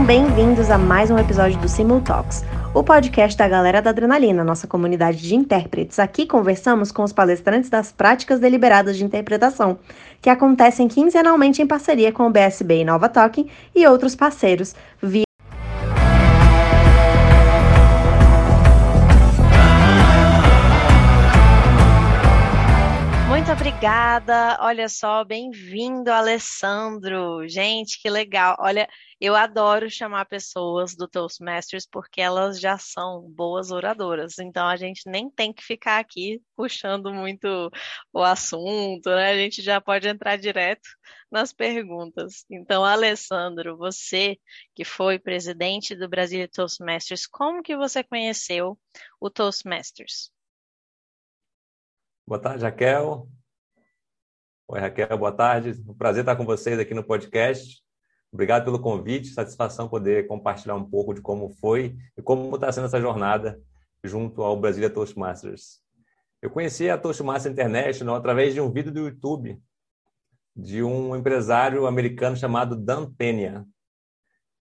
Sejam bem-vindos a mais um episódio do Simul Talks, o podcast da galera da Adrenalina, nossa comunidade de intérpretes. Aqui conversamos com os palestrantes das práticas deliberadas de interpretação, que acontecem quinzenalmente em parceria com o BSB e Nova Talking e outros parceiros, via obrigada. Olha só, bem-vindo, Alessandro. Gente, que legal. Olha, eu adoro chamar pessoas do Toastmasters porque elas já são boas oradoras. Então a gente nem tem que ficar aqui puxando muito o assunto, né? A gente já pode entrar direto nas perguntas. Então, Alessandro, você que foi presidente do Brasil Toastmasters, como que você conheceu o Toastmasters? Boa tarde, Raquel. Oi, Raquel, boa tarde. Um prazer estar com vocês aqui no podcast. Obrigado pelo convite, satisfação poder compartilhar um pouco de como foi e como está sendo essa jornada junto ao Brasília Toastmasters. Eu conheci a Toastmasters International através de um vídeo do YouTube de um empresário americano chamado Dan Pena.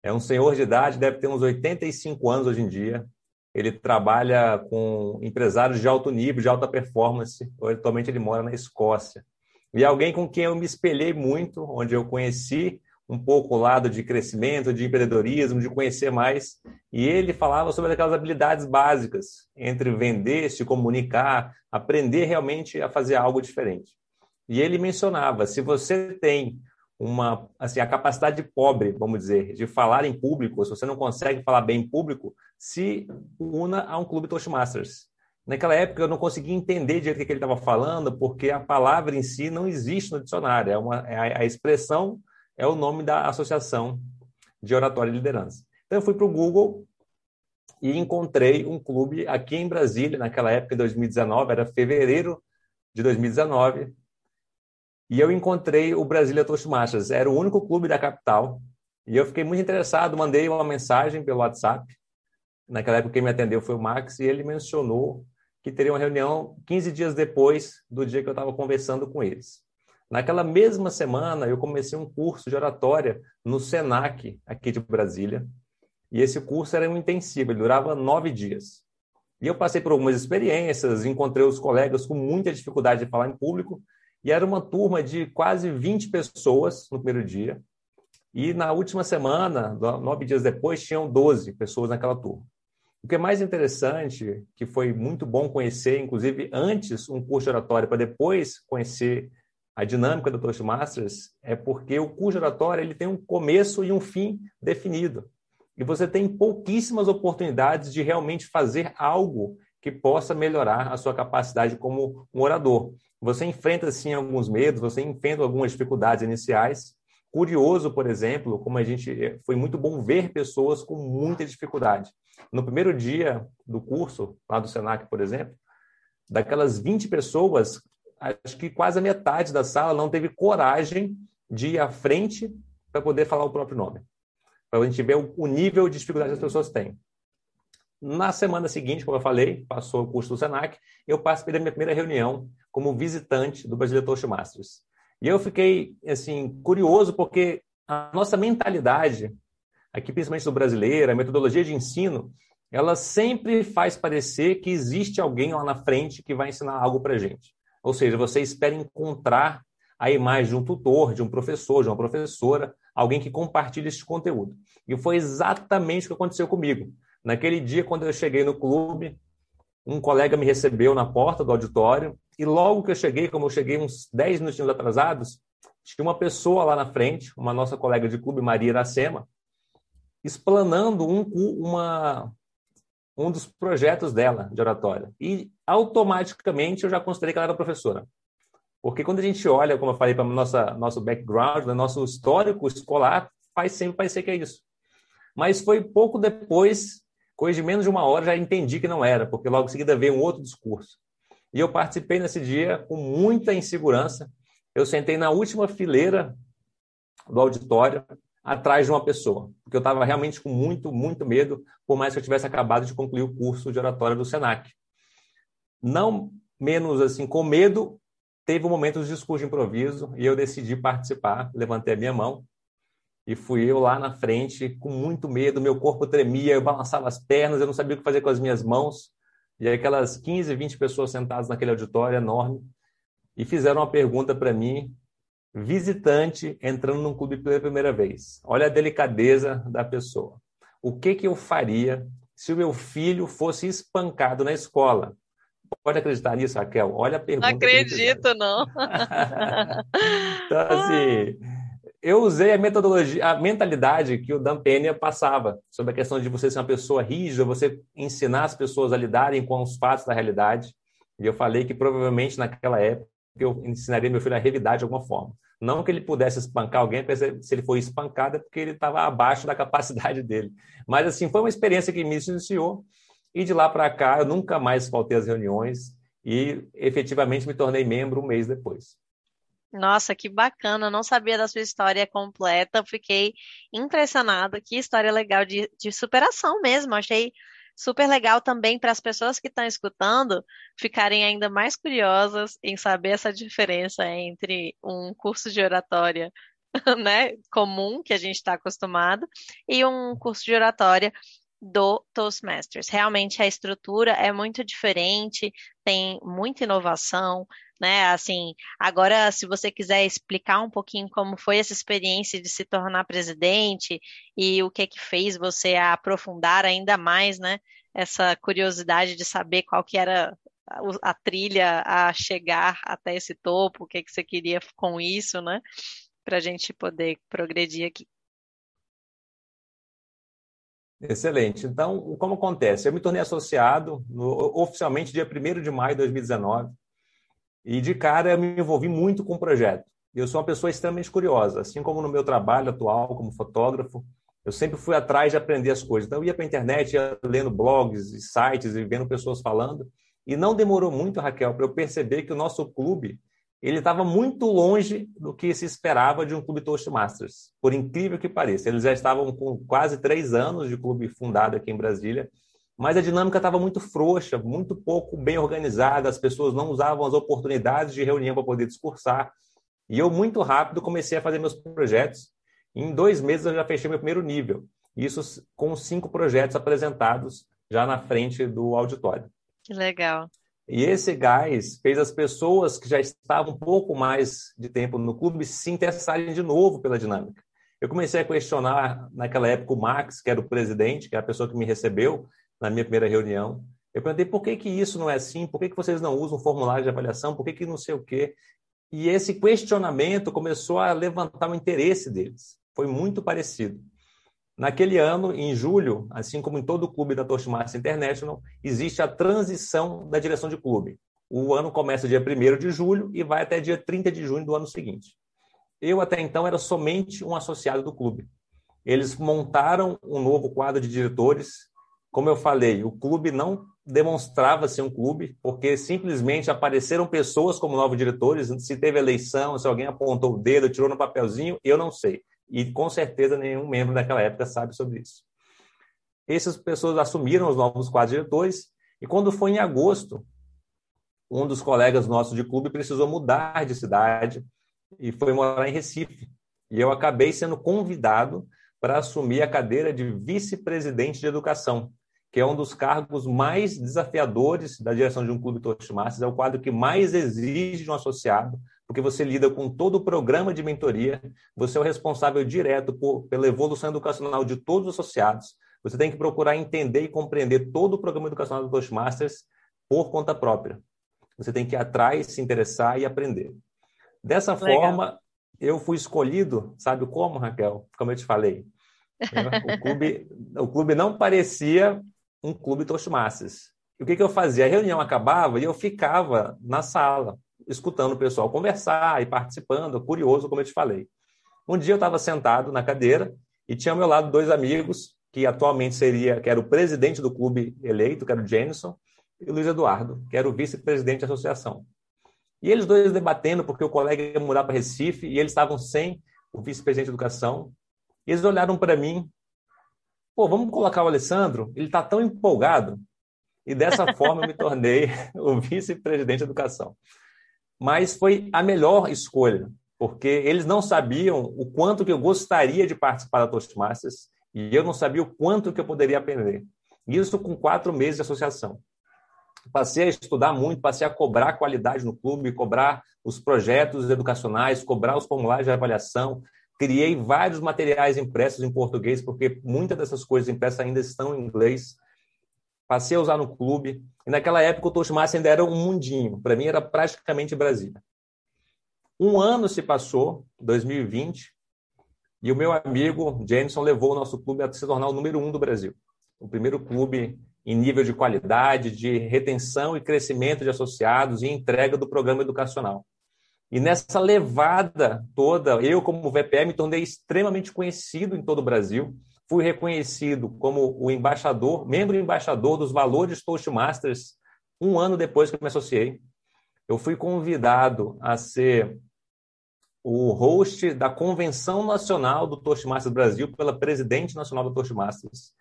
É um senhor de idade, deve ter uns 85 anos hoje em dia. Ele trabalha com empresários de alto nível, de alta performance. Atualmente ele mora na Escócia. E é alguém com quem eu me espelhei muito, onde eu conheci um pouco o lado de crescimento, de empreendedorismo, de conhecer mais. E ele falava sobre aquelas habilidades básicas entre vender, se comunicar, aprender realmente a fazer algo diferente. E ele mencionava, se você tem uma assim a capacidade pobre, vamos dizer, de falar em público, se você não consegue falar bem em público, se una a um clube Toastmasters. Naquela época eu não conseguia entender direito o que ele estava falando, porque a palavra em si não existe no dicionário, é, uma, é a, a expressão é o nome da Associação de Oratória e Liderança. Então, eu fui para o Google e encontrei um clube aqui em Brasília, naquela época, em 2019, era fevereiro de 2019, e eu encontrei o Brasília Toastmasters. Era o único clube da capital, e eu fiquei muito interessado, mandei uma mensagem pelo WhatsApp. Naquela época, quem me atendeu foi o Max, e ele mencionou que teria uma reunião 15 dias depois do dia que eu estava conversando com eles. Naquela mesma semana, eu comecei um curso de oratória no SENAC, aqui de Brasília. E esse curso era um intensivo, ele durava nove dias. E eu passei por algumas experiências, encontrei os colegas com muita dificuldade de falar em público, e era uma turma de quase 20 pessoas no primeiro dia. E na última semana, nove dias depois, tinham 12 pessoas naquela turma. O que é mais interessante, que foi muito bom conhecer, inclusive antes um curso de oratória, para depois conhecer a dinâmica do Toastmasters é porque o curso oratório ele tem um começo e um fim definido. E você tem pouquíssimas oportunidades de realmente fazer algo que possa melhorar a sua capacidade como um orador. Você enfrenta, sim, alguns medos, você enfrenta algumas dificuldades iniciais. Curioso, por exemplo, como a gente eh, foi muito bom ver pessoas com muita dificuldade. No primeiro dia do curso, lá do Senac, por exemplo, daquelas 20 pessoas, acho que quase a metade da sala não teve coragem de ir à frente para poder falar o próprio nome. Para a gente ver o, nível de dificuldade que as pessoas têm. Na semana seguinte, como eu falei, passou o curso do Senac, eu participei da minha primeira reunião como visitante do Brasileiro Toastmasters. E eu fiquei, assim, curioso porque a nossa mentalidade, aqui principalmente do brasileiro, a metodologia de ensino, ela sempre faz parecer que existe alguém lá na frente que vai ensinar algo para gente. Ou seja, você espera encontrar a imagem de um tutor, de um professor, de uma professora, alguém que compartilhe esse conteúdo. E foi exatamente o que aconteceu comigo. Naquele dia, quando eu cheguei no clube, um colega me recebeu na porta do auditório e logo que eu cheguei, como eu cheguei uns 10 minutinhos atrasados, tinha uma pessoa lá na frente, uma nossa colega de clube, Maria Iracema, explanando um, uma, um dos projetos dela de oratória. E automaticamente eu já considerei que ela era professora. Porque quando a gente olha, como eu falei, para o nosso background, né, nosso histórico escolar, faz sempre parecer que é isso. Mas foi pouco depois, coisa de menos de uma hora, já entendi que não era, porque logo em seguida veio um outro discurso. E eu participei nesse dia com muita insegurança. Eu sentei na última fileira do auditório, atrás de uma pessoa, porque eu estava realmente com muito, muito medo, por mais que eu tivesse acabado de concluir o curso de oratória do Senac. Não menos assim, com medo, teve um momento de discurso de improviso e eu decidi participar, levantei a minha mão e fui eu lá na frente com muito medo, meu corpo tremia, eu balançava as pernas, eu não sabia o que fazer com as minhas mãos. E aí aquelas 15, 20 pessoas sentadas naquele auditório enorme e fizeram uma pergunta para mim, visitante entrando num clube pela primeira vez. Olha a delicadeza da pessoa. O que que eu faria se o meu filho fosse espancado na escola? Pode acreditar nisso, Raquel? Olha a pergunta. Não acredito, não. então, assim, eu usei a metodologia, a mentalidade que o Dan Pena passava sobre a questão de você ser uma pessoa rígida, você ensinar as pessoas a lidarem com os fatos da realidade. E eu falei que provavelmente naquela época eu ensinaria meu filho a revidar de alguma forma. Não que ele pudesse espancar alguém, se ele foi espancado é porque ele estava abaixo da capacidade dele. Mas assim, foi uma experiência que me iniciou e de lá para cá eu nunca mais faltei às reuniões e efetivamente me tornei membro um mês depois. Nossa, que bacana! Não sabia da sua história completa. Fiquei impressionada. Que história legal de, de superação mesmo. Achei super legal também para as pessoas que estão escutando ficarem ainda mais curiosas em saber essa diferença entre um curso de oratória né, comum, que a gente está acostumado, e um curso de oratória do Toastmasters. Realmente a estrutura é muito diferente, tem muita inovação, né? Assim, agora, se você quiser explicar um pouquinho como foi essa experiência de se tornar presidente e o que que fez você aprofundar ainda mais, né? Essa curiosidade de saber qual que era a, trilha a chegar até esse topo, o que que você queria com isso, né? Para a gente poder progredir aqui. Excelente. Então, como acontece? Eu me tornei associado no, oficialmente dia 1 de maio de 2019 e de cara eu me envolvi muito com o projeto. Eu sou uma pessoa extremamente curiosa, assim como no meu trabalho atual como fotógrafo, eu sempre fui atrás de aprender as coisas. Então eu ia para a internet, ia lendo blogs e sites e vendo pessoas falando. E não demorou muito, Raquel, para eu perceber que o nosso clube ele estava muito longe do que se esperava de um clube Toastmasters, por incrível que pareça. Eles já estavam com quase três anos de clube fundado aqui em Brasília mas a dinâmica estava muito frouxa, muito pouco bem organizada, as pessoas não usavam as oportunidades de reunião para poder discursar. E eu, muito rápido, comecei a fazer meus projetos. Em dois meses, eu já fechei meu primeiro nível. Isso com cinco projetos apresentados já na frente do auditório. Que legal. E esse gás fez as pessoas que já estavam um pouco mais de tempo no clube se interessarem de novo pela dinâmica. Eu comecei a questionar, naquela época, o Max, que era o presidente, que é a pessoa que me recebeu, na minha primeira reunião. Eu perguntei por que, que isso não é assim, por que, que vocês não usam formulário de avaliação, por que, que não sei o quê. E esse questionamento começou a levantar o interesse deles. Foi muito parecido. Naquele ano, em julho, assim como em todo o clube da Toastmasters International, existe a transição da direção de clube. O ano começa dia 1 de julho e vai até dia 30 de junho do ano seguinte. Eu, até então, era somente um associado do clube. Eles montaram um novo quadro de diretores como eu falei, o clube não demonstrava ser um clube, porque simplesmente apareceram pessoas como novos diretores. Se teve eleição, se alguém apontou o dedo, tirou no papelzinho, eu não sei. E com certeza nenhum membro daquela época sabe sobre isso. Essas pessoas assumiram os novos quadros diretores, e quando foi em agosto, um dos colegas nossos de clube precisou mudar de cidade e foi morar em Recife. E eu acabei sendo convidado para assumir a cadeira de vice-presidente de educação, que é um dos cargos mais desafiadores da direção de um clube Toastmasters, é o quadro que mais exige de um associado, porque você lida com todo o programa de mentoria, você é o responsável direto por, pela evolução educacional de todos os associados, você tem que procurar entender e compreender todo o programa educacional do Toastmasters por conta própria. Você tem que ir atrás, se interessar e aprender. Dessa Legal. forma, eu fui escolhido, sabe como, Raquel? Como eu te falei. O clube, o clube não parecia um clube Toastmasters. E o que, que eu fazia? A reunião acabava e eu ficava na sala, escutando o pessoal conversar e participando, curioso, como eu te falei. Um dia eu estava sentado na cadeira e tinha ao meu lado dois amigos, que atualmente seria, que era o presidente do clube eleito, que era o Jenison, e o Luiz Eduardo, que era o vice-presidente da associação. E eles dois debatendo, porque o colega ia mudar para Recife, e eles estavam sem o vice-presidente de educação. Eles olharam para mim pô, vamos colocar o Alessandro, ele está tão empolgado. E dessa forma eu me tornei o vice-presidente de educação. Mas foi a melhor escolha, porque eles não sabiam o quanto que eu gostaria de participar da Toastmasters e eu não sabia o quanto que eu poderia aprender. Isso com quatro meses de associação. Passei a estudar muito, passei a cobrar qualidade no clube, cobrar os projetos educacionais, cobrar os formulários de avaliação. Criei vários materiais impressos em português, porque muitas dessas coisas impressas ainda estão em inglês. Passei a usar no clube. E naquela época o Toastmaster ainda era um mundinho. Para mim era praticamente Brasília. Um ano se passou, 2020, e o meu amigo Jameson levou o nosso clube a se tornar o número um do Brasil. O primeiro clube em nível de qualidade, de retenção e crescimento de associados e entrega do programa educacional. E nessa levada toda, eu, como VPE, me tornei extremamente conhecido em todo o Brasil. Fui reconhecido como o embaixador, membro embaixador dos valores Toastmasters, um ano depois que me associei. Eu fui convidado a ser o host da Convenção Nacional do Toastmasters Brasil pela presidente nacional do Toastmasters.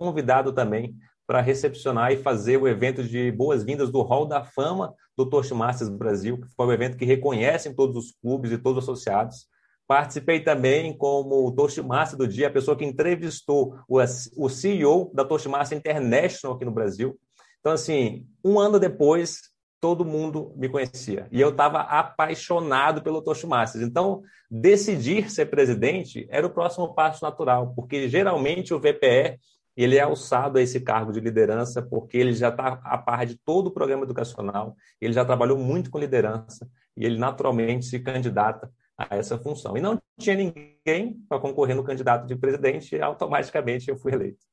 Convidado também para recepcionar e fazer o evento de boas-vindas do Hall da Fama do Toastmasters Brasil, que foi um evento que reconhece todos os clubes e todos os associados. Participei também como Toastmaster do dia, a pessoa que entrevistou o CEO da Toastmaster International aqui no Brasil. Então, assim, um ano depois, todo mundo me conhecia. E eu estava apaixonado pelo Toastmasters. Então, decidir ser presidente era o próximo passo natural, porque geralmente o VPE ele é alçado a esse cargo de liderança porque ele já está a par de todo o programa educacional, ele já trabalhou muito com liderança e ele naturalmente se candidata a essa função. E não tinha ninguém para concorrer no candidato de presidente e automaticamente eu fui eleito.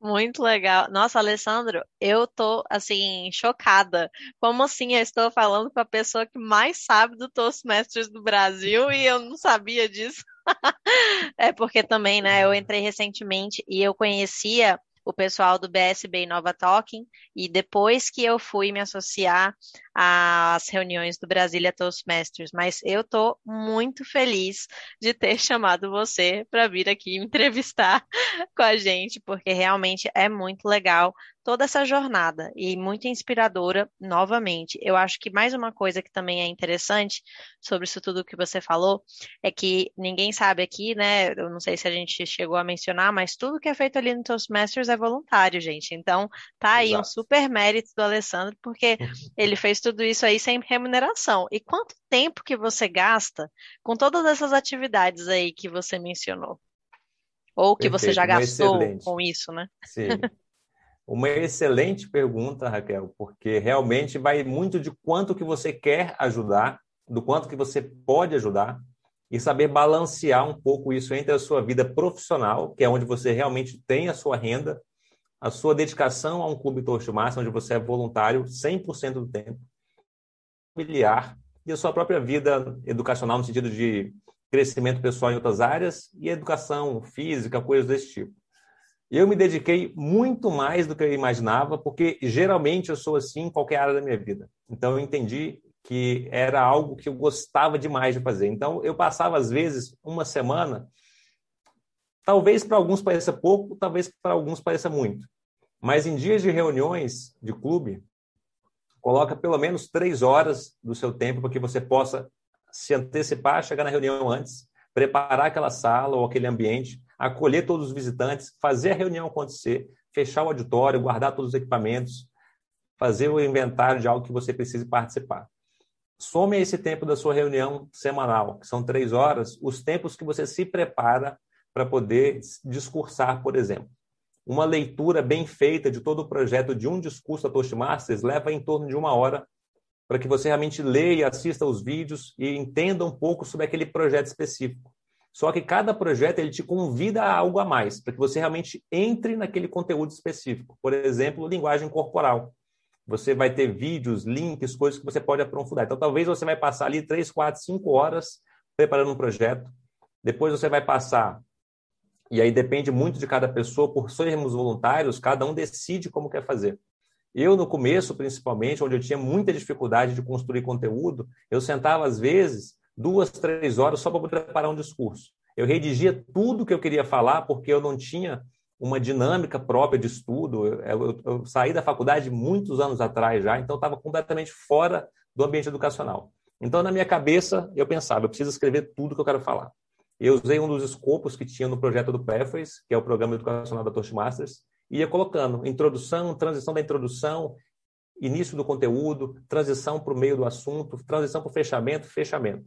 Muito legal. Nossa, Alessandro, eu tô assim chocada. Como assim eu estou falando com a pessoa que mais sabe do Toastmasters do Brasil e eu não sabia disso? é porque também, né, eu entrei recentemente e eu conhecia o pessoal do BSB Nova Talking, e depois que eu fui me associar às reuniões do Brasília Toastmasters, mas eu estou muito feliz de ter chamado você para vir aqui entrevistar com a gente, porque realmente é muito legal toda essa jornada e muito inspiradora novamente. Eu acho que mais uma coisa que também é interessante sobre isso tudo que você falou é que ninguém sabe aqui, né? Eu não sei se a gente chegou a mencionar, mas tudo que é feito ali no Toastmasters é voluntário, gente. Então, tá aí Exato. um super mérito do Alessandro, porque ele fez tudo isso aí sem remuneração. E quanto tempo que você gasta com todas essas atividades aí que você mencionou? Ou que Perfeito, você já gastou com isso, né? Sim. Uma excelente pergunta, Raquel, porque realmente vai muito de quanto que você quer ajudar, do quanto que você pode ajudar e saber balancear um pouco isso entre a sua vida profissional, que é onde você realmente tem a sua renda, a sua dedicação a um clube Toastmaster, onde você é voluntário 100% do tempo, familiar e a sua própria vida educacional no sentido de crescimento pessoal em outras áreas e educação física, coisas desse tipo. Eu me dediquei muito mais do que eu imaginava, porque geralmente eu sou assim em qualquer área da minha vida. Então eu entendi que era algo que eu gostava demais de fazer. Então eu passava às vezes uma semana, talvez para alguns pareça pouco, talvez para alguns pareça muito. Mas em dias de reuniões de clube, coloca pelo menos três horas do seu tempo para que você possa se antecipar, chegar na reunião antes, preparar aquela sala ou aquele ambiente acolher todos os visitantes, fazer a reunião acontecer, fechar o auditório, guardar todos os equipamentos, fazer o inventário de algo que você precise participar. Some esse tempo da sua reunião semanal, que são três horas, os tempos que você se prepara para poder discursar, por exemplo. Uma leitura bem feita de todo o projeto de um discurso da Toastmasters leva em torno de uma hora para que você realmente leia, assista os vídeos e entenda um pouco sobre aquele projeto específico. Só que cada projeto ele te convida a algo a mais, para que você realmente entre naquele conteúdo específico. Por exemplo, linguagem corporal. Você vai ter vídeos, links, coisas que você pode aprofundar. Então, talvez você vai passar ali três, quatro, cinco horas preparando um projeto. Depois você vai passar, e aí depende muito de cada pessoa, por sermos voluntários, cada um decide como quer fazer. Eu, no começo, principalmente, onde eu tinha muita dificuldade de construir conteúdo, eu sentava, às vezes, duas, três horas só para preparar um discurso. Eu redigia tudo que eu queria falar porque eu não tinha uma dinâmica própria de estudo. Eu, eu, eu saí da faculdade muitos anos atrás já, então estava completamente fora do ambiente educacional. Então, na minha cabeça, eu pensava, eu preciso escrever tudo que eu quero falar. Eu usei um dos escopos que tinha no projeto do Pathways, que é o programa educacional da Toastmasters, e ia colocando introdução, transição da introdução, início do conteúdo, transição para o meio do assunto, transição para o fechamento, fechamento.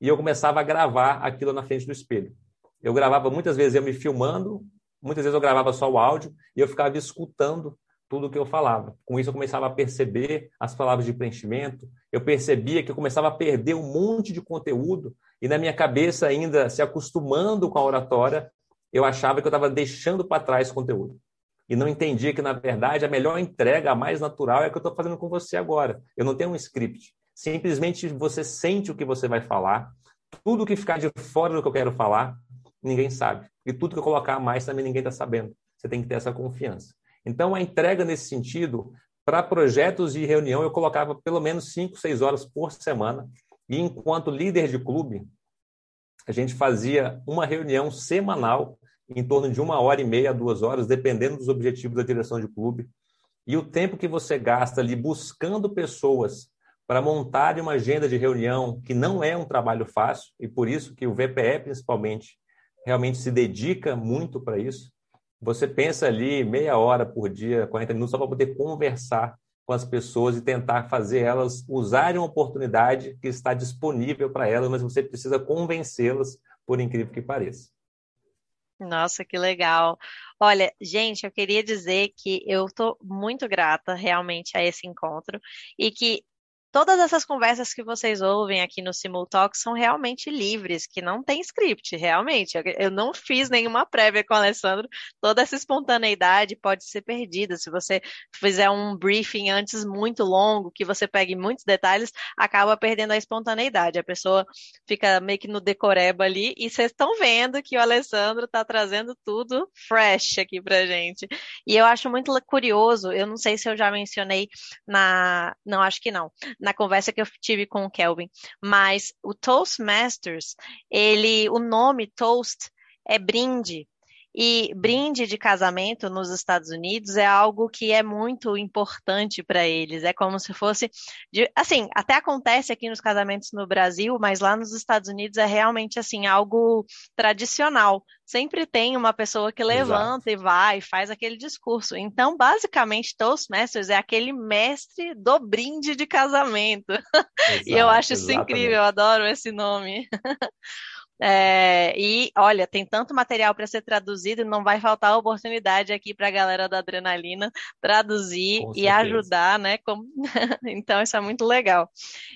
E eu começava a gravar aquilo na frente do espelho. Eu gravava muitas vezes eu me filmando, muitas vezes eu gravava só o áudio e eu ficava escutando tudo o que eu falava. Com isso eu começava a perceber as palavras de preenchimento, eu percebia que eu começava a perder um monte de conteúdo e na minha cabeça ainda se acostumando com a oratória, eu achava que eu estava deixando para trás conteúdo e não entendia que, na verdade, a melhor entrega, a mais natural, é a que eu estou fazendo com você agora. Eu não tenho um script. Simplesmente você sente o que você vai falar. Tudo que ficar de fora do que eu quero falar, ninguém sabe. E tudo que eu colocar a mais também ninguém está sabendo. Você tem que ter essa confiança. Então, a entrega nesse sentido, para projetos de reunião, eu colocava pelo menos 5, 6 horas por semana. E enquanto líder de clube, a gente fazia uma reunião semanal em torno de uma hora e meia, duas horas, dependendo dos objetivos da direção de clube. E o tempo que você gasta ali buscando pessoas para montar uma agenda de reunião, que não é um trabalho fácil, e por isso que o VPE, principalmente, realmente se dedica muito para isso. Você pensa ali meia hora por dia, 40 minutos, só para poder conversar com as pessoas e tentar fazer elas usarem uma oportunidade que está disponível para elas, mas você precisa convencê-las, por incrível que pareça. Nossa, que legal. Olha, gente, eu queria dizer que eu estou muito grata realmente a esse encontro e que Todas essas conversas que vocês ouvem aqui no Simultalk são realmente livres, que não tem script, realmente. Eu não fiz nenhuma prévia com o Alessandro. Toda essa espontaneidade pode ser perdida. Se você fizer um briefing antes muito longo, que você pegue muitos detalhes, acaba perdendo a espontaneidade. A pessoa fica meio que no decoreba ali e vocês estão vendo que o Alessandro está trazendo tudo fresh aqui pra gente. E eu acho muito curioso, eu não sei se eu já mencionei na. Não, acho que não na conversa que eu tive com o Kelvin, mas o Toastmasters, ele, o nome Toast é brinde. E brinde de casamento nos Estados Unidos é algo que é muito importante para eles. É como se fosse. De, assim, até acontece aqui nos casamentos no Brasil, mas lá nos Estados Unidos é realmente assim algo tradicional. Sempre tem uma pessoa que levanta Exato. e vai, faz aquele discurso. Então, basicamente, Toastmasters é aquele mestre do brinde de casamento. Exato, e eu acho isso exatamente. incrível, eu adoro esse nome. É, e olha, tem tanto material para ser traduzido, não vai faltar oportunidade aqui para a galera da Adrenalina traduzir e ajudar, né? Como... então, isso é muito legal.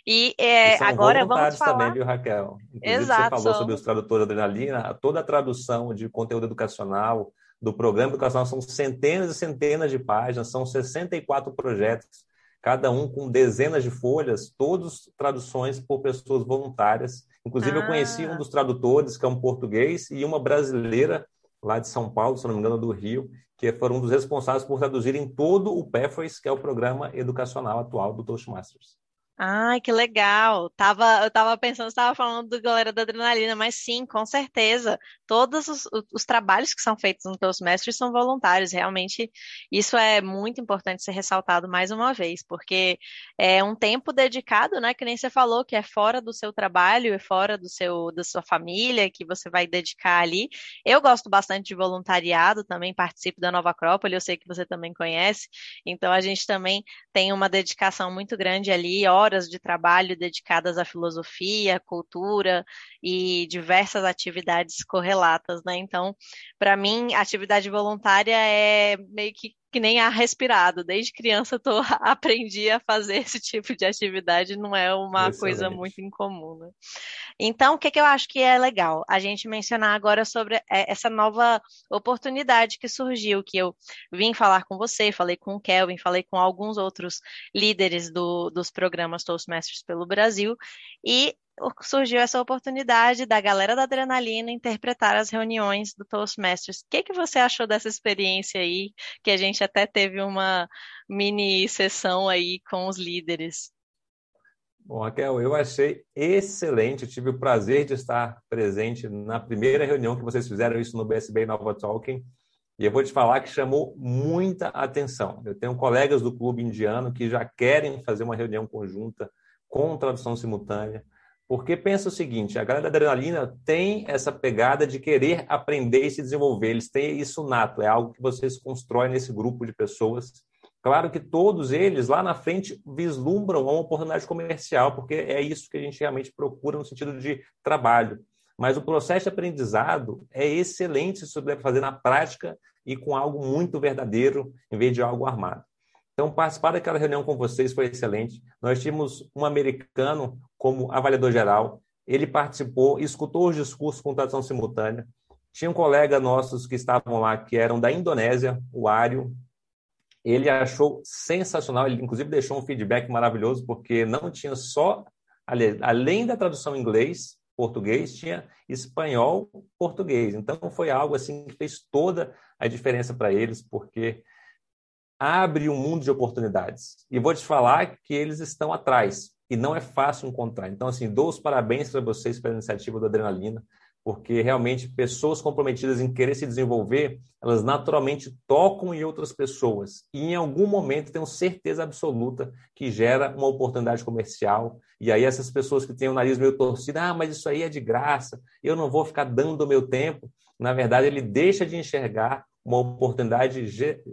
E é, agora vamos falar. também, viu, Raquel? Inclusive, Exato. Você falou sobre os tradutores da Adrenalina, toda a tradução de conteúdo educacional do programa educacional são centenas e centenas de páginas, são 64 projetos cada um com dezenas de folhas, todos traduções por pessoas voluntárias. Inclusive, ah. eu conheci um ah. dos tradutores, que é um português, e uma brasileira lá de São Paulo, se não me engano, do Rio, que foram um dos responsáveis por traduzirem todo o PEFOIS, que é o programa educacional atual do Toastmasters. Ai, que legal. Tava, eu tava pensando, estava falando do galera da adrenalina, mas sim, com certeza. Todos os, os trabalhos que são feitos no Toastmasters são voluntários. Realmente, isso é muito importante ser ressaltado mais uma vez, porque é um tempo dedicado, né? Que nem você falou, que é fora do seu trabalho, é fora do seu, da sua família, que você vai dedicar ali. Eu gosto bastante de voluntariado, também participo da Nova Acrópole, eu sei que você também conhece. Então, a gente também tem uma dedicação muito grande ali. Ó, horas de trabalho dedicadas à filosofia, cultura e diversas atividades correlatas, né? Então, para mim, atividade voluntária é meio que que nem ar respirado. Desde criança eu aprendi a fazer esse tipo de atividade, não é uma Excelente. coisa muito incomum. Né? Então, o que, que eu acho que é legal? A gente mencionar agora sobre é, essa nova oportunidade que surgiu, que eu vim falar com você, falei com o Kelvin, falei com alguns outros líderes do, dos programas Toastmasters pelo Brasil, e surgiu essa oportunidade da galera da Adrenalina interpretar as reuniões do Toastmasters. O que, que você achou dessa experiência aí, que a gente até teve uma mini sessão aí com os líderes? Bom, Raquel, eu achei excelente. Eu tive o prazer de estar presente na primeira reunião que vocês fizeram isso no BSB Nova Talking. E eu vou te falar que chamou muita atenção. Eu tenho colegas do clube indiano que já querem fazer uma reunião conjunta com tradução simultânea. Porque pensa o seguinte, a galera da adrenalina tem essa pegada de querer aprender e se desenvolver, eles têm isso nato, é algo que vocês constroem nesse grupo de pessoas. Claro que todos eles lá na frente vislumbram uma oportunidade comercial, porque é isso que a gente realmente procura no sentido de trabalho. Mas o processo de aprendizado é excelente se você puder fazer na prática e com algo muito verdadeiro, em vez de algo armado. Então, participar daquela reunião com vocês foi excelente. Nós tínhamos um americano como avaliador geral. Ele participou, escutou os discursos com tradução simultânea. Tinha um colega nossos que estavam lá, que eram da Indonésia, o Ário. Ele achou sensacional, ele inclusive deixou um feedback maravilhoso, porque não tinha só, além da tradução em inglês, português, tinha espanhol, português. Então foi algo assim que fez toda a diferença para eles, porque abre um mundo de oportunidades. E vou te falar que eles estão atrás e não é fácil encontrar. Então assim, dou os parabéns para vocês pela iniciativa do Adrenalina, porque realmente pessoas comprometidas em querer se desenvolver, elas naturalmente tocam em outras pessoas e em algum momento tenho certeza absoluta que gera uma oportunidade comercial e aí essas pessoas que têm o nariz meio torcido, ah, mas isso aí é de graça, eu não vou ficar dando o meu tempo. Na verdade, ele deixa de enxergar uma oportunidade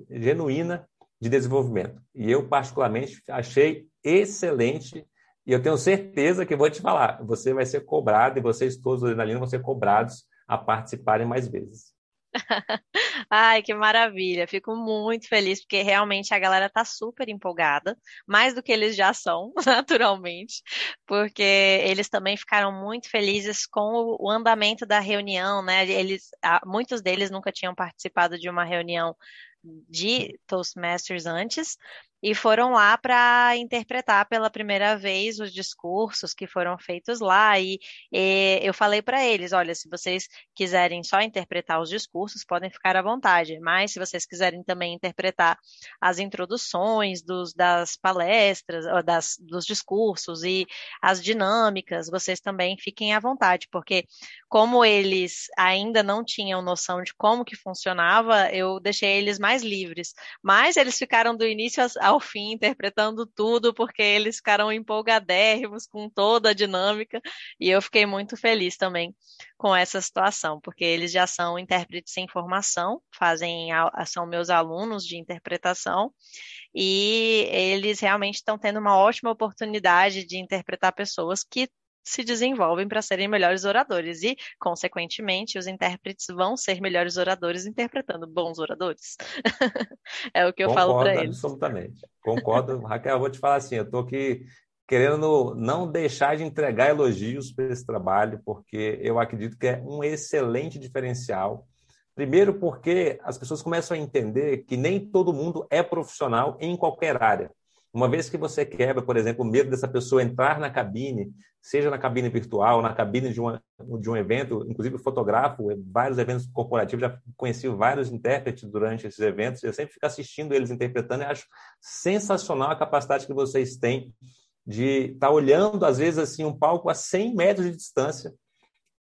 genuína de desenvolvimento. E eu, particularmente, achei excelente e eu tenho certeza que vou te falar, você vai ser cobrado e vocês todos ali na linha vão ser cobrados a participarem mais vezes. Ai, que maravilha! Fico muito feliz porque realmente a galera tá super empolgada, mais do que eles já são, naturalmente, porque eles também ficaram muito felizes com o andamento da reunião, né? Eles, muitos deles nunca tinham participado de uma reunião de Toastmasters antes, e foram lá para interpretar pela primeira vez os discursos que foram feitos lá. E, e eu falei para eles: olha, se vocês quiserem só interpretar os discursos, podem ficar à vontade, mas se vocês quiserem também interpretar as introduções dos, das palestras, das, dos discursos e as dinâmicas, vocês também fiquem à vontade, porque como eles ainda não tinham noção de como que funcionava, eu deixei eles mais livres. Mas eles ficaram do início ao ao fim, interpretando tudo, porque eles ficaram empolgadérrimos com toda a dinâmica, e eu fiquei muito feliz também com essa situação, porque eles já são intérpretes em formação, fazem são meus alunos de interpretação, e eles realmente estão tendo uma ótima oportunidade de interpretar pessoas que se desenvolvem para serem melhores oradores e, consequentemente, os intérpretes vão ser melhores oradores interpretando bons oradores. é o que eu Concordo falo para eles. Absolutamente. Concordo. Raquel, eu vou te falar assim, eu estou aqui querendo não deixar de entregar elogios para esse trabalho, porque eu acredito que é um excelente diferencial. Primeiro, porque as pessoas começam a entender que nem todo mundo é profissional em qualquer área. Uma vez que você quebra, por exemplo, o medo dessa pessoa entrar na cabine, seja na cabine virtual, na cabine de, uma, de um evento, inclusive fotografo vários eventos corporativos, já conheci vários intérpretes durante esses eventos, eu sempre fico assistindo eles interpretando e acho sensacional a capacidade que vocês têm de estar tá olhando, às vezes, assim, um palco a 100 metros de distância,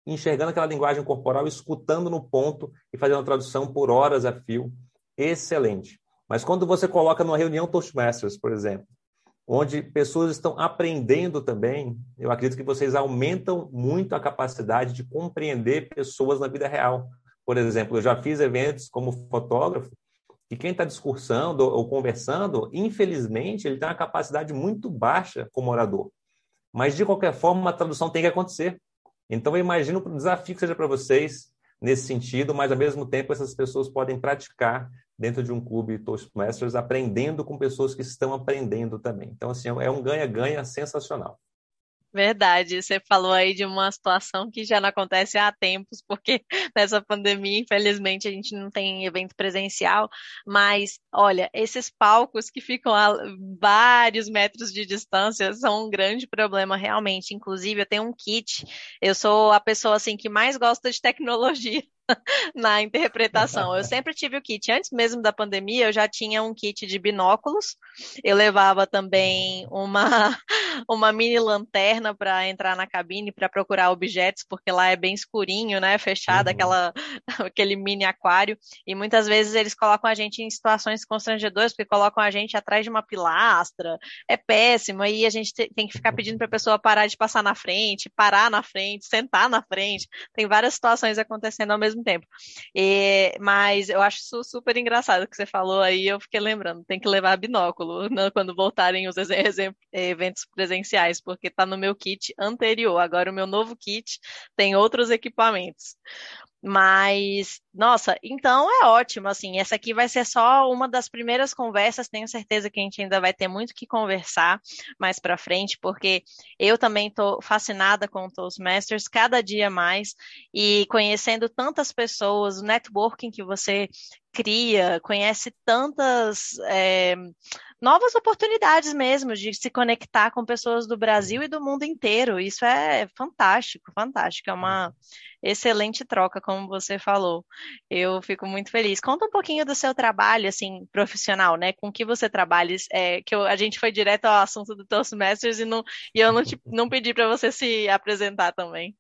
enxergando aquela linguagem corporal, escutando no ponto e fazendo a tradução por horas a fio. Excelente. Mas quando você coloca numa reunião Toastmasters, por exemplo, onde pessoas estão aprendendo também, eu acredito que vocês aumentam muito a capacidade de compreender pessoas na vida real. Por exemplo, eu já fiz eventos como fotógrafo e quem está discursando ou conversando, infelizmente, ele tem uma capacidade muito baixa como orador. Mas, de qualquer forma, a tradução tem que acontecer. Então, eu imagino o desafio que seja para vocês nesse sentido, mas, ao mesmo tempo, essas pessoas podem praticar dentro de um clube Toastmasters, aprendendo com pessoas que estão aprendendo também. Então, assim, é um ganha-ganha sensacional. Verdade, você falou aí de uma situação que já não acontece há tempos, porque nessa pandemia, infelizmente, a gente não tem evento presencial, mas olha, esses palcos que ficam a vários metros de distância são um grande problema realmente. Inclusive, eu tenho um kit, eu sou a pessoa assim que mais gosta de tecnologia. na interpretação. Eu sempre tive o kit. Antes mesmo da pandemia, eu já tinha um kit de binóculos. Eu levava também uma, uma mini lanterna para entrar na cabine para procurar objetos, porque lá é bem escurinho, né? Fechado, uhum. aquela, aquele mini aquário. E muitas vezes eles colocam a gente em situações constrangedoras, porque colocam a gente atrás de uma pilastra. É péssimo. Aí a gente tem que ficar pedindo para a pessoa parar de passar na frente, parar na frente, sentar na frente. Tem várias situações acontecendo ao mesmo tempo. E, mas eu acho isso super engraçado que você falou aí, eu fiquei lembrando, tem que levar binóculo né, quando voltarem os eventos presenciais, porque está no meu kit anterior. Agora o meu novo kit tem outros equipamentos. Mas, nossa, então é ótimo, assim, essa aqui vai ser só uma das primeiras conversas, tenho certeza que a gente ainda vai ter muito que conversar mais para frente, porque eu também estou fascinada com o Toastmasters cada dia mais e conhecendo tantas pessoas, o networking que você cria, conhece tantas é, novas oportunidades mesmo de se conectar com pessoas do Brasil e do mundo inteiro. Isso é fantástico, fantástico. É uma excelente troca, como você falou. Eu fico muito feliz. Conta um pouquinho do seu trabalho, assim, profissional, né? Com que você trabalha? É, que eu, a gente foi direto ao assunto do Toastmasters e, não, e eu não, te, não pedi para você se apresentar também.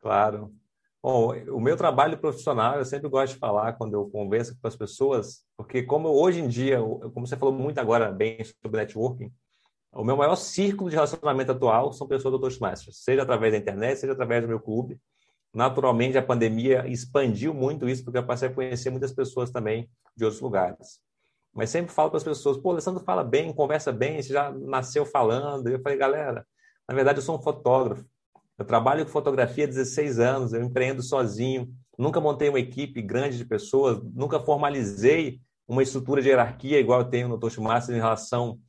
Claro. Bom, o meu trabalho profissional, eu sempre gosto de falar quando eu converso com as pessoas, porque como hoje em dia, como você falou muito agora bem sobre networking, o meu maior círculo de relacionamento atual são pessoas do Toastmasters, seja através da internet, seja através do meu clube. Naturalmente, a pandemia expandiu muito isso, porque eu passei a conhecer muitas pessoas também de outros lugares. Mas sempre falo para as pessoas, pô, Alessandro fala bem, conversa bem, você já nasceu falando. E eu falei, galera, na verdade eu sou um fotógrafo. Eu trabalho com fotografia há 16 anos, eu empreendo sozinho, nunca montei uma equipe grande de pessoas, nunca formalizei uma estrutura de hierarquia igual eu tenho no Toastmasters em relação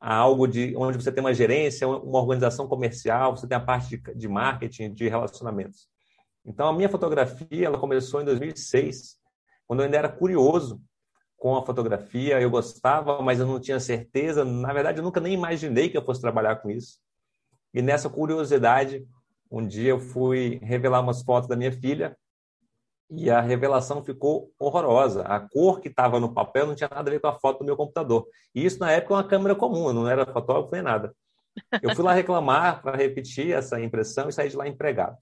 a algo de onde você tem uma gerência, uma organização comercial, você tem a parte de, de marketing, de relacionamentos. Então, a minha fotografia ela começou em 2006, quando eu ainda era curioso com a fotografia, eu gostava, mas eu não tinha certeza. Na verdade, eu nunca nem imaginei que eu fosse trabalhar com isso. E nessa curiosidade, um dia eu fui revelar umas fotos da minha filha e a revelação ficou horrorosa. A cor que estava no papel não tinha nada a ver com a foto do meu computador. E isso na época é uma câmera comum, não era fotógrafo nem nada. Eu fui lá reclamar para repetir essa impressão e saí de lá empregado.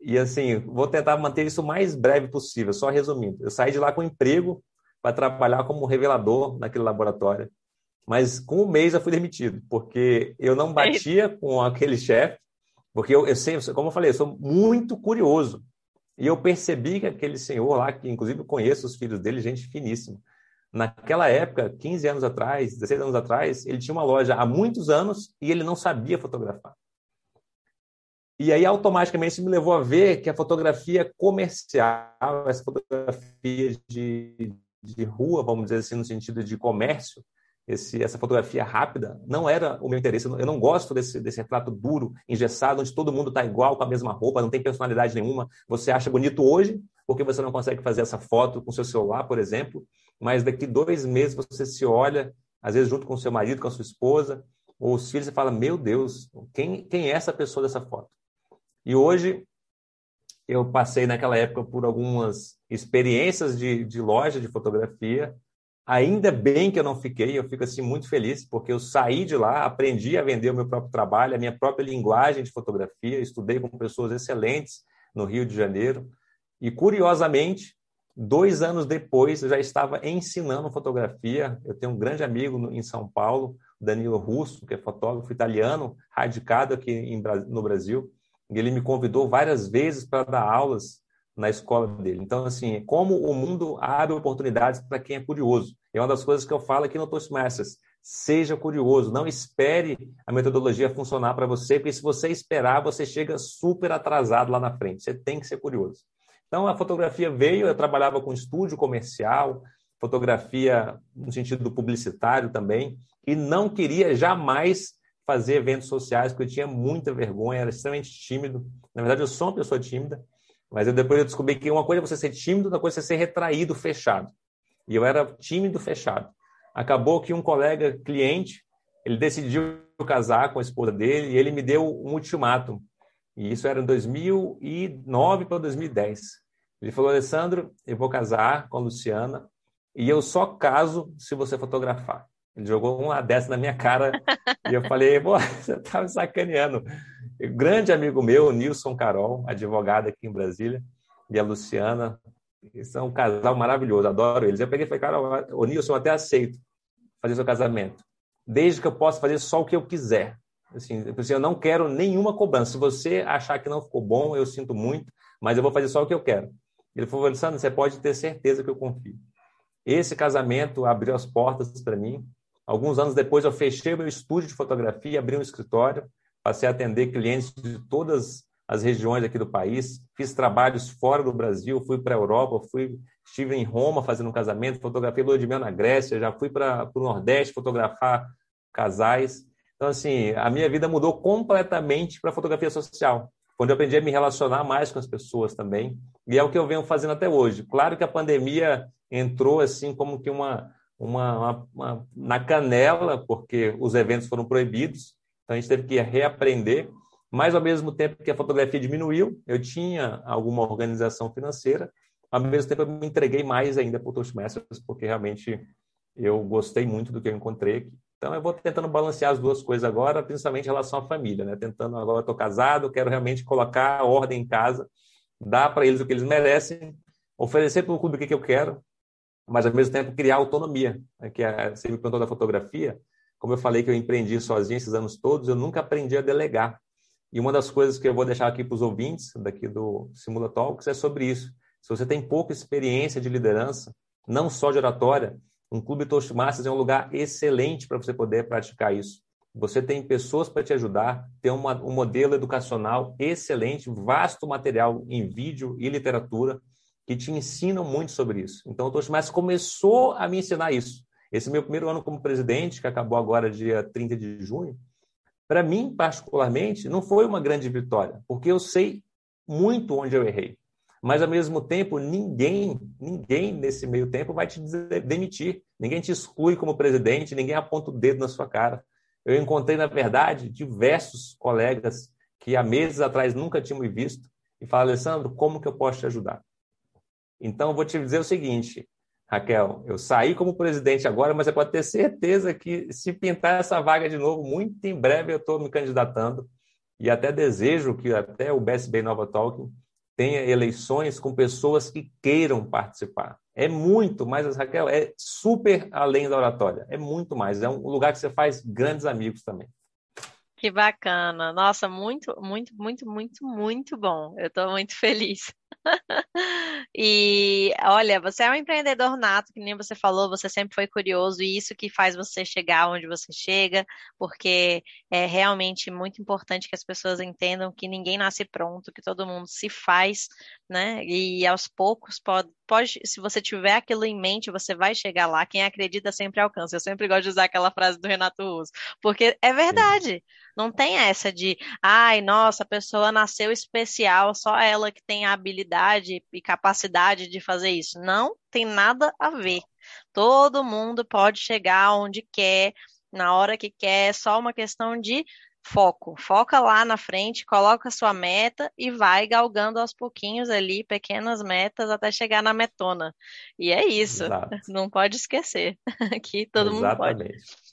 E assim, vou tentar manter isso o mais breve possível, só resumindo. Eu saí de lá com emprego para trabalhar como revelador naquele laboratório. Mas com um mês eu fui demitido, porque eu não batia com aquele chefe porque eu, eu como eu falei, eu sou muito curioso. E eu percebi que aquele senhor lá, que inclusive eu conheço os filhos dele, gente finíssima. Naquela época, 15 anos atrás, 16 anos atrás, ele tinha uma loja há muitos anos e ele não sabia fotografar. E aí, automaticamente, me levou a ver que a fotografia comercial, essa fotografia de, de rua, vamos dizer assim, no sentido de comércio, esse, essa fotografia rápida não era o meu interesse. Eu não gosto desse, desse retrato duro, engessado, onde todo mundo está igual, com a mesma roupa, não tem personalidade nenhuma. Você acha bonito hoje, porque você não consegue fazer essa foto com seu celular, por exemplo, mas daqui dois meses você se olha, às vezes junto com seu marido, com a sua esposa, ou os filhos, e fala: Meu Deus, quem, quem é essa pessoa dessa foto? E hoje eu passei naquela época por algumas experiências de, de loja de fotografia Ainda bem que eu não fiquei, eu fico assim muito feliz, porque eu saí de lá, aprendi a vender o meu próprio trabalho, a minha própria linguagem de fotografia, estudei com pessoas excelentes no Rio de Janeiro. E, curiosamente, dois anos depois, eu já estava ensinando fotografia. Eu tenho um grande amigo em São Paulo, Danilo Russo, que é fotógrafo italiano, radicado aqui no Brasil. E ele me convidou várias vezes para dar aulas na escola dele. Então, assim, como o mundo abre oportunidades para quem é curioso. É uma das coisas que eu falo aqui no Toastmasters. Seja curioso, não espere a metodologia funcionar para você, porque se você esperar, você chega super atrasado lá na frente. Você tem que ser curioso. Então, a fotografia veio, eu trabalhava com estúdio comercial, fotografia no sentido publicitário também, e não queria jamais fazer eventos sociais, porque eu tinha muita vergonha, era extremamente tímido. Na verdade, eu sou uma pessoa tímida, mas eu depois eu descobri que uma coisa é você ser tímido, outra coisa é você ser retraído, fechado. E eu era tímido, fechado. Acabou que um colega cliente, ele decidiu casar com a esposa dele e ele me deu um ultimato. E isso era em 2009 para 2010. Ele falou, Alessandro, eu vou casar com a Luciana e eu só caso se você fotografar. Ele jogou uma dessa na minha cara e eu falei, você tá me sacaneando. grande amigo meu, Nilson Carol, advogado aqui em Brasília, e a Luciana, são um casal maravilhoso, adoro eles. Eu peguei e falei, cara, o Nilson, eu até aceito fazer seu casamento, desde que eu possa fazer só o que eu quiser. Assim, eu não quero nenhuma cobrança. Se você achar que não ficou bom, eu sinto muito, mas eu vou fazer só o que eu quero. Ele falou, Alessandro, você pode ter certeza que eu confio. Esse casamento abriu as portas para mim. Alguns anos depois, eu fechei meu estúdio de fotografia, abri um escritório, passei a atender clientes de todas as regiões aqui do país, fiz trabalhos fora do Brasil, fui para a Europa, fui, estive em Roma fazendo um casamento, fotografei lua de mel na Grécia, já fui para o Nordeste fotografar casais. Então, assim, a minha vida mudou completamente para a fotografia social, onde eu aprendi a me relacionar mais com as pessoas também, e é o que eu venho fazendo até hoje. Claro que a pandemia entrou assim como que uma, uma, uma, uma na canela, porque os eventos foram proibidos, então a gente teve que reaprender, mas ao mesmo tempo que a fotografia diminuiu, eu tinha alguma organização financeira, ao mesmo tempo eu me entreguei mais ainda para o Toastmasters, porque realmente eu gostei muito do que eu encontrei aqui. Então, eu vou tentando balancear as duas coisas agora, principalmente em relação à família, né? Tentando, agora estou casado, quero realmente colocar a ordem em casa, dar para eles o que eles merecem, oferecer para o clube o que, que eu quero, mas ao mesmo tempo criar autonomia. Né? Que é, você me perguntou da fotografia, como eu falei que eu empreendi sozinho esses anos todos, eu nunca aprendi a delegar. E uma das coisas que eu vou deixar aqui para os ouvintes daqui do Simula Talks é sobre isso. Se você tem pouca experiência de liderança, não só de oratória, um clube Toastmasters é um lugar excelente para você poder praticar isso. Você tem pessoas para te ajudar, tem uma, um modelo educacional excelente, vasto material em vídeo e literatura que te ensinam muito sobre isso. Então, o Toastmasters começou a me ensinar isso. Esse meu primeiro ano como presidente, que acabou agora dia 30 de junho, para mim, particularmente, não foi uma grande vitória, porque eu sei muito onde eu errei mas ao mesmo tempo ninguém, ninguém nesse meio tempo vai te demitir, ninguém te exclui como presidente, ninguém aponta o dedo na sua cara. Eu encontrei, na verdade, diversos colegas que há meses atrás nunca tinham me visto e falaram, Alessandro, como que eu posso te ajudar? Então, eu vou te dizer o seguinte, Raquel, eu saí como presidente agora, mas você pode ter certeza que se pintar essa vaga de novo, muito em breve eu estou me candidatando e até desejo que até o BSB Nova Talking tenha eleições com pessoas que queiram participar. É muito mais, Raquel, é super além da oratória. É muito mais. É um lugar que você faz grandes amigos também. Que bacana. Nossa, muito, muito, muito, muito, muito bom. Eu estou muito feliz. E olha, você é um empreendedor nato, que nem você falou, você sempre foi curioso, e isso que faz você chegar onde você chega, porque é realmente muito importante que as pessoas entendam que ninguém nasce pronto, que todo mundo se faz, né? E aos poucos pode, pode, se você tiver aquilo em mente, você vai chegar lá. Quem acredita sempre alcança. Eu sempre gosto de usar aquela frase do Renato Russo, porque é verdade. Não tem essa de, ai, nossa, a pessoa nasceu especial, só ela que tem a habilidade e capacidade de fazer isso. Não tem nada a ver. Todo mundo pode chegar onde quer, na hora que quer, é só uma questão de foco. Foca lá na frente, coloca sua meta e vai galgando aos pouquinhos ali, pequenas metas, até chegar na metona. E é isso. Exato. Não pode esquecer que todo Exatamente. mundo pode.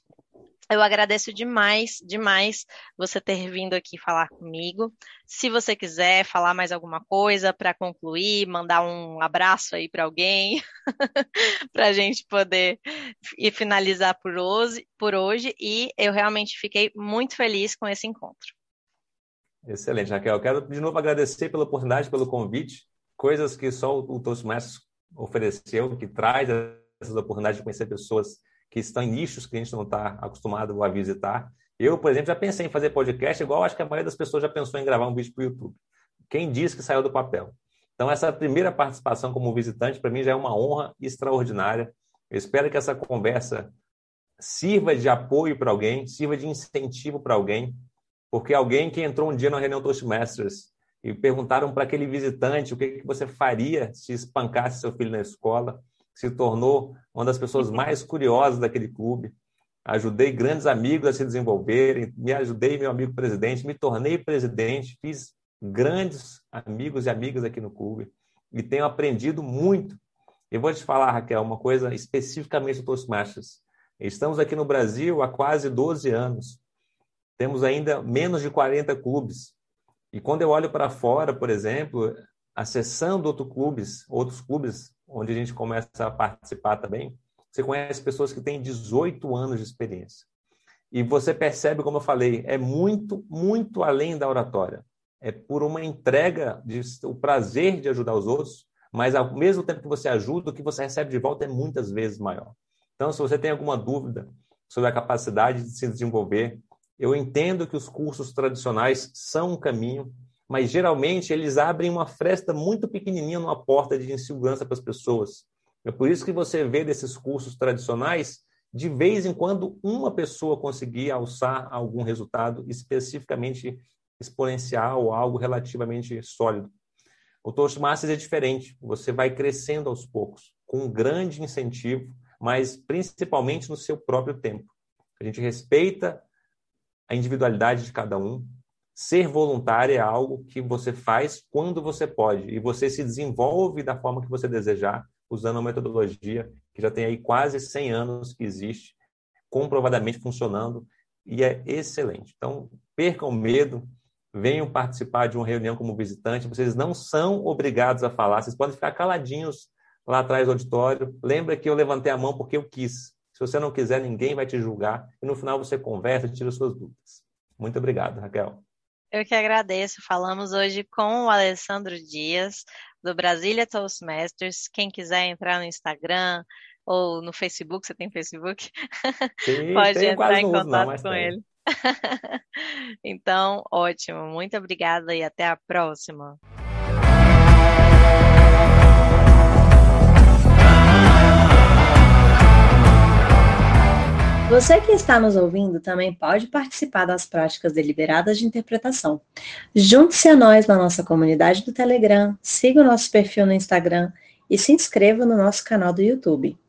Eu agradeço demais, demais você ter vindo aqui falar comigo. Se você quiser falar mais alguma coisa para concluir, mandar um abraço aí para alguém, para a gente poder e finalizar por hoje, por hoje. E eu realmente fiquei muito feliz com esse encontro. Excelente, Raquel. Quero de novo agradecer pela oportunidade, pelo convite. Coisas que só o Toastmasters ofereceu, que traz essas oportunidades de conhecer pessoas que estão em nichos que a gente não está acostumado a visitar. Eu, por exemplo, já pensei em fazer podcast, igual acho que a maioria das pessoas já pensou em gravar um vídeo para o YouTube. Quem disse que saiu do papel? Então, essa primeira participação como visitante, para mim, já é uma honra extraordinária. Eu espero que essa conversa sirva de apoio para alguém, sirva de incentivo para alguém, porque alguém que entrou um dia na reunião Toastmasters e perguntaram para aquele visitante o que, que você faria se espancasse seu filho na escola, se tornou uma das pessoas mais curiosas daquele clube. Ajudei grandes amigos a se desenvolverem, me ajudei meu amigo presidente, me tornei presidente, fiz grandes amigos e amigas aqui no clube e tenho aprendido muito. Eu vou te falar, Raquel, uma coisa especificamente do Toastmasters. Estamos aqui no Brasil há quase 12 anos. Temos ainda menos de 40 clubes. E quando eu olho para fora, por exemplo, acessando outros clubes, outros clubes onde a gente começa a participar também, você conhece pessoas que têm 18 anos de experiência. E você percebe, como eu falei, é muito, muito além da oratória. É por uma entrega, de, o prazer de ajudar os outros, mas ao mesmo tempo que você ajuda, o que você recebe de volta é muitas vezes maior. Então, se você tem alguma dúvida sobre a capacidade de se desenvolver, eu entendo que os cursos tradicionais são um caminho, mas geralmente eles abrem uma fresta muito pequenininha numa porta de insegurança para as pessoas. É por isso que você vê desses cursos tradicionais, de vez em quando uma pessoa conseguir alçar algum resultado especificamente exponencial ou algo relativamente sólido. O Toastmasters é diferente, você vai crescendo aos poucos, com um grande incentivo, mas principalmente no seu próprio tempo. A gente respeita a individualidade de cada um, Ser voluntário é algo que você faz quando você pode e você se desenvolve da forma que você desejar, usando uma metodologia que já tem aí quase 100 anos que existe, comprovadamente funcionando e é excelente. Então, percam medo, venham participar de uma reunião como visitante. Vocês não são obrigados a falar, vocês podem ficar caladinhos lá atrás do auditório. Lembra que eu levantei a mão porque eu quis. Se você não quiser, ninguém vai te julgar e no final você conversa e tira suas dúvidas. Muito obrigado, Raquel. Eu que agradeço. Falamos hoje com o Alessandro Dias, do Brasília Toastmasters. Quem quiser entrar no Instagram ou no Facebook, você tem Facebook? Sim, Pode entrar em contato não, com tem. ele. então, ótimo. Muito obrigada e até a próxima. Você que está nos ouvindo também pode participar das práticas deliberadas de interpretação. Junte-se a nós na nossa comunidade do Telegram, siga o nosso perfil no Instagram e se inscreva no nosso canal do YouTube.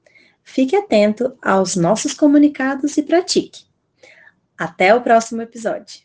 Fique atento aos nossos comunicados e pratique. Até o próximo episódio.